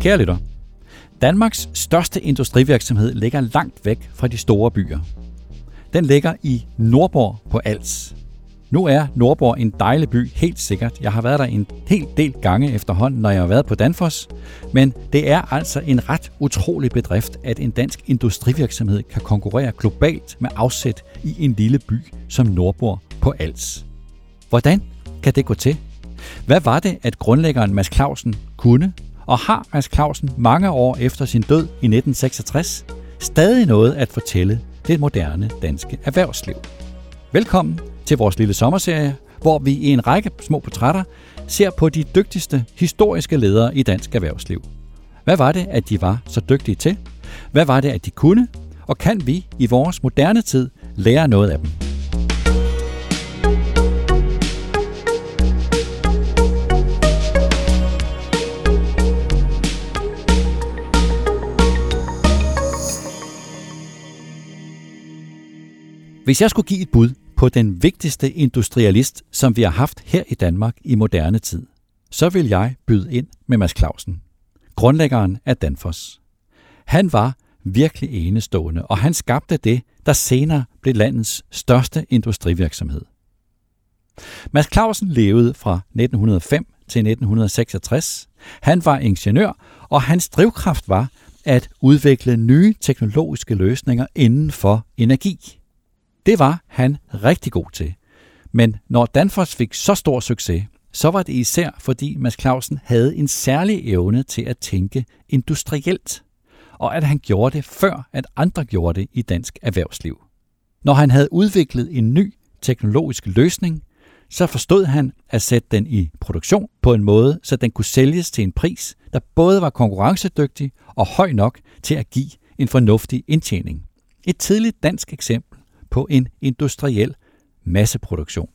Kære lytter, Danmarks største industrivirksomhed ligger langt væk fra de store byer. Den ligger i Nordborg på Als. Nu er Nordborg en dejlig by, helt sikkert. Jeg har været der en hel del gange efterhånden, når jeg har været på Danfoss. Men det er altså en ret utrolig bedrift, at en dansk industrivirksomhed kan konkurrere globalt med afsæt i en lille by som Nordborg på Als. Hvordan kan det gå til? Hvad var det, at grundlæggeren Mads Clausen kunne, og har Mads Clausen mange år efter sin død i 1966 stadig noget at fortælle det moderne danske erhvervsliv? Velkommen til vores lille sommerserie, hvor vi i en række små portrætter ser på de dygtigste historiske ledere i dansk erhvervsliv. Hvad var det, at de var så dygtige til? Hvad var det, at de kunne? Og kan vi i vores moderne tid lære noget af dem? Hvis jeg skulle give et bud på den vigtigste industrialist, som vi har haft her i Danmark i moderne tid, så vil jeg byde ind med Mads Clausen, grundlæggeren af Danfoss. Han var virkelig enestående, og han skabte det, der senere blev landets største industrivirksomhed. Mads Clausen levede fra 1905 til 1966. Han var ingeniør, og hans drivkraft var at udvikle nye teknologiske løsninger inden for energi. Det var han rigtig god til. Men når Danfoss fik så stor succes, så var det især fordi Mads Clausen havde en særlig evne til at tænke industrielt, og at han gjorde det før, at andre gjorde det i dansk erhvervsliv. Når han havde udviklet en ny teknologisk løsning, så forstod han at sætte den i produktion på en måde, så den kunne sælges til en pris, der både var konkurrencedygtig og høj nok til at give en fornuftig indtjening. Et tidligt dansk eksempel på en industriel masseproduktion.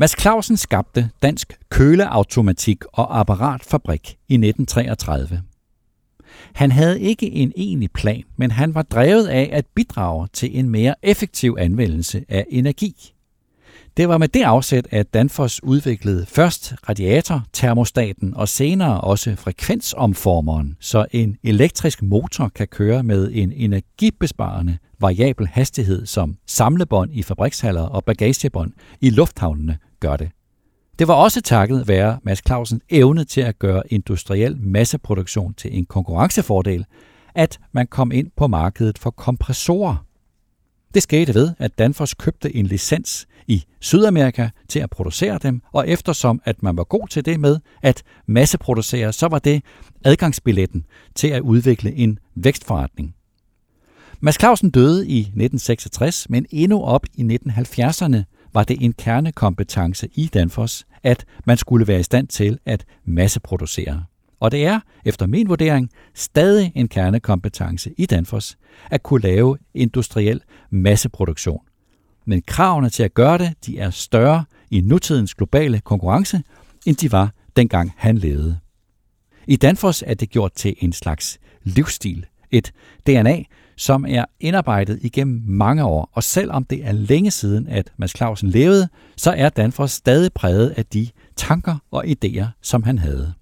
Mads Clausen skabte Dansk Køleautomatik og Apparatfabrik i 1933. Han havde ikke en egentlig plan, men han var drevet af at bidrage til en mere effektiv anvendelse af energi. Det var med det afsæt, at Danfoss udviklede først radiatortermostaten og senere også frekvensomformeren, så en elektrisk motor kan køre med en energibesparende variabel hastighed, som samlebånd i fabrikshaller og bagagebånd i lufthavnene gør det. Det var også takket være Mads Clausens evne til at gøre industriel masseproduktion til en konkurrencefordel, at man kom ind på markedet for kompressorer. Det skete ved, at Danfoss købte en licens i Sydamerika til at producere dem, og eftersom at man var god til det med at masseproducere, så var det adgangsbilletten til at udvikle en vækstforretning. Mads Clausen døde i 1966, men endnu op i 1970'erne var det en kernekompetence i Danfoss, at man skulle være i stand til at masseproducere. Og det er, efter min vurdering, stadig en kernekompetence i Danfoss at kunne lave industriel masseproduktion. Men kravene til at gøre det, de er større i nutidens globale konkurrence, end de var dengang han levede. I Danfoss er det gjort til en slags livsstil, et DNA, som er indarbejdet igennem mange år, og selvom det er længe siden, at Mads Clausen levede, så er Danfoss stadig præget af de tanker og idéer, som han havde.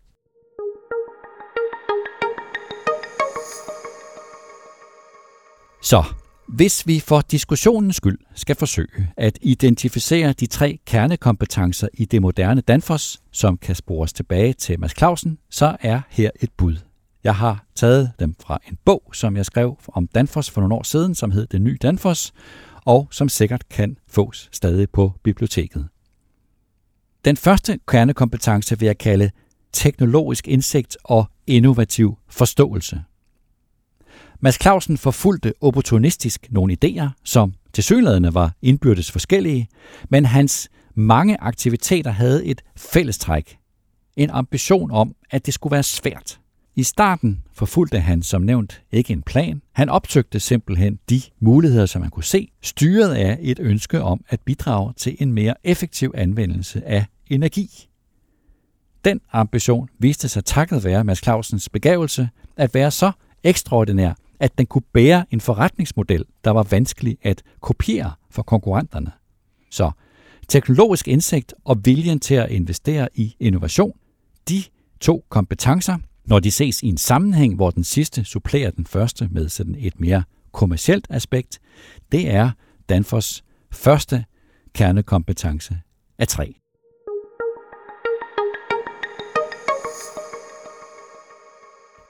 Så, hvis vi for diskussionens skyld skal forsøge at identificere de tre kernekompetencer i det moderne Danfoss, som kan spores tilbage til Mads Clausen, så er her et bud. Jeg har taget dem fra en bog, som jeg skrev om Danfoss for nogle år siden, som hed Den Nye Danfoss, og som sikkert kan fås stadig på biblioteket. Den første kernekompetence vil jeg kalde teknologisk indsigt og innovativ forståelse. Mads Clausen forfulgte opportunistisk nogle idéer, som tilsyneladende var indbyrdes forskellige, men hans mange aktiviteter havde et fællestræk. En ambition om, at det skulle være svært. I starten forfulgte han som nævnt ikke en plan. Han opsøgte simpelthen de muligheder, som man kunne se, styret af et ønske om at bidrage til en mere effektiv anvendelse af energi. Den ambition viste sig takket være Mads Clausens begavelse at være så ekstraordinær, at den kunne bære en forretningsmodel, der var vanskelig at kopiere for konkurrenterne. Så Teknologisk indsigt og viljen til at investere i innovation, de to kompetencer, når de ses i en sammenhæng, hvor den sidste supplerer den første med sådan et mere kommercielt aspekt, det er Danfoss første kernekompetence af tre.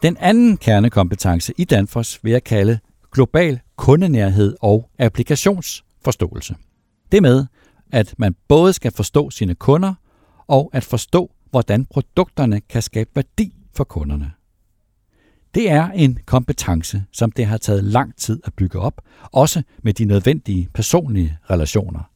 Den anden kernekompetence i Danfoss vil jeg kalde global kundenærhed og applikationsforståelse. Det med, at man både skal forstå sine kunder og at forstå, hvordan produkterne kan skabe værdi for kunderne. Det er en kompetence, som det har taget lang tid at bygge op, også med de nødvendige personlige relationer.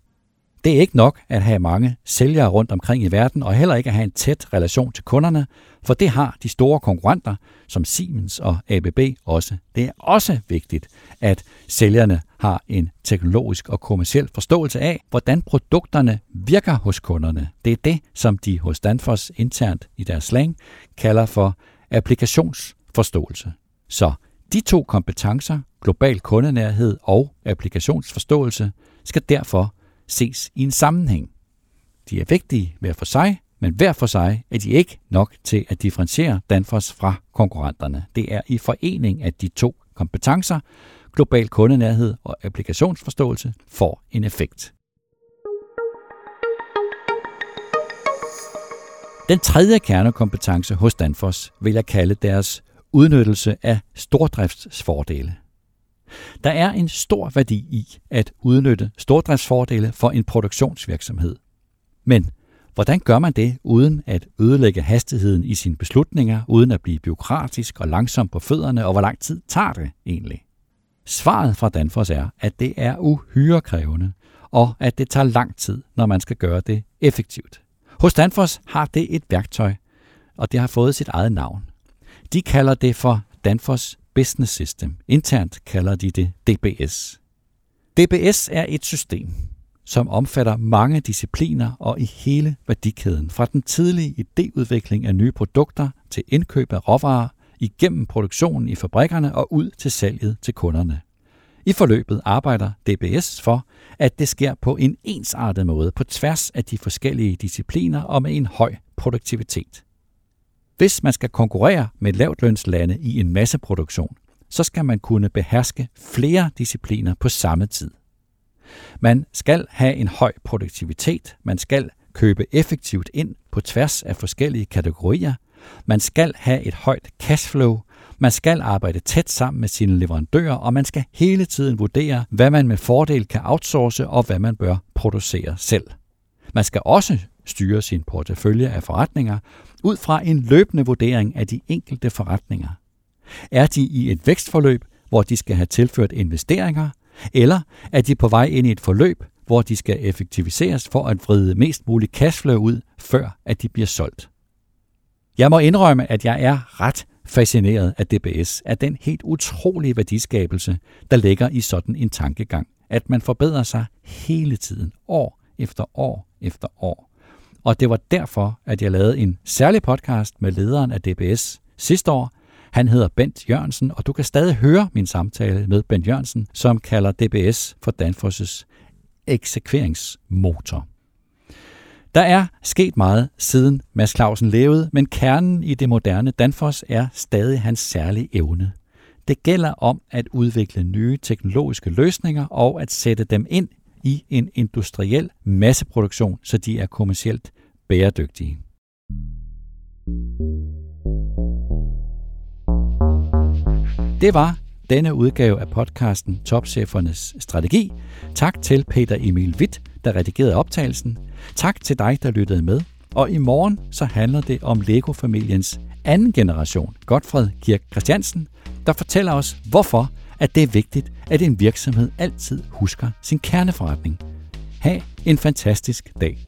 Det er ikke nok at have mange sælgere rundt omkring i verden, og heller ikke at have en tæt relation til kunderne, for det har de store konkurrenter som Siemens og ABB også. Det er også vigtigt, at sælgerne har en teknologisk og kommersiel forståelse af, hvordan produkterne virker hos kunderne. Det er det, som de hos Danfoss internt i deres slang kalder for applikationsforståelse. Så de to kompetencer, global kundenærhed og applikationsforståelse, skal derfor ses i en sammenhæng. De er vigtige hver for sig, men hver for sig er de ikke nok til at differentiere Danfoss fra konkurrenterne. Det er i forening af de to kompetencer, global kundenærhed og applikationsforståelse, får en effekt. Den tredje kernekompetence hos Danfoss vil jeg kalde deres udnyttelse af stordriftsfordele. Der er en stor værdi i at udnytte stordriftsfordele for en produktionsvirksomhed. Men hvordan gør man det uden at ødelægge hastigheden i sine beslutninger, uden at blive byråkratisk og langsom på fødderne, og hvor lang tid tager det egentlig? Svaret fra Danfoss er, at det er uhyre krævende, og at det tager lang tid, når man skal gøre det effektivt. Hos Danfoss har det et værktøj, og det har fået sit eget navn. De kalder det for Danfoss Business System. Internt kalder de det DBS. DBS er et system, som omfatter mange discipliner og i hele værdikæden, fra den tidlige idéudvikling af nye produkter til indkøb af råvarer, igennem produktionen i fabrikkerne og ud til salget til kunderne. I forløbet arbejder DBS for, at det sker på en ensartet måde på tværs af de forskellige discipliner og med en høj produktivitet. Hvis man skal konkurrere med lavtlønslande i en masseproduktion, så skal man kunne beherske flere discipliner på samme tid. Man skal have en høj produktivitet, man skal købe effektivt ind på tværs af forskellige kategorier, man skal have et højt cashflow, man skal arbejde tæt sammen med sine leverandører, og man skal hele tiden vurdere, hvad man med fordel kan outsource og hvad man bør producere selv. Man skal også styre sin portefølje af forretninger ud fra en løbende vurdering af de enkelte forretninger. Er de i et vækstforløb, hvor de skal have tilført investeringer, eller er de på vej ind i et forløb, hvor de skal effektiviseres for at vride mest muligt cashflow ud, før at de bliver solgt? Jeg må indrømme, at jeg er ret fascineret af DBS, af den helt utrolige værdiskabelse, der ligger i sådan en tankegang. At man forbedrer sig hele tiden, år efter år efter år. Og det var derfor, at jeg lavede en særlig podcast med lederen af DBS sidste år. Han hedder Bent Jørgensen, og du kan stadig høre min samtale med Bent Jørgensen, som kalder DBS for Danfoss' eksekveringsmotor. Der er sket meget siden Mads Clausen levede, men kernen i det moderne Danfoss er stadig hans særlige evne. Det gælder om at udvikle nye teknologiske løsninger og at sætte dem ind i en industriel masseproduktion, så de er kommercielt bæredygtige. Det var denne udgave af podcasten Topchefernes Strategi. Tak til Peter Emil Witt, der redigerede optagelsen. Tak til dig, der lyttede med. Og i morgen så handler det om Lego-familiens anden generation, Godfred Kirk Christiansen, der fortæller os, hvorfor at det er vigtigt, at en virksomhed altid husker sin kerneforretning. Ha' en fantastisk dag.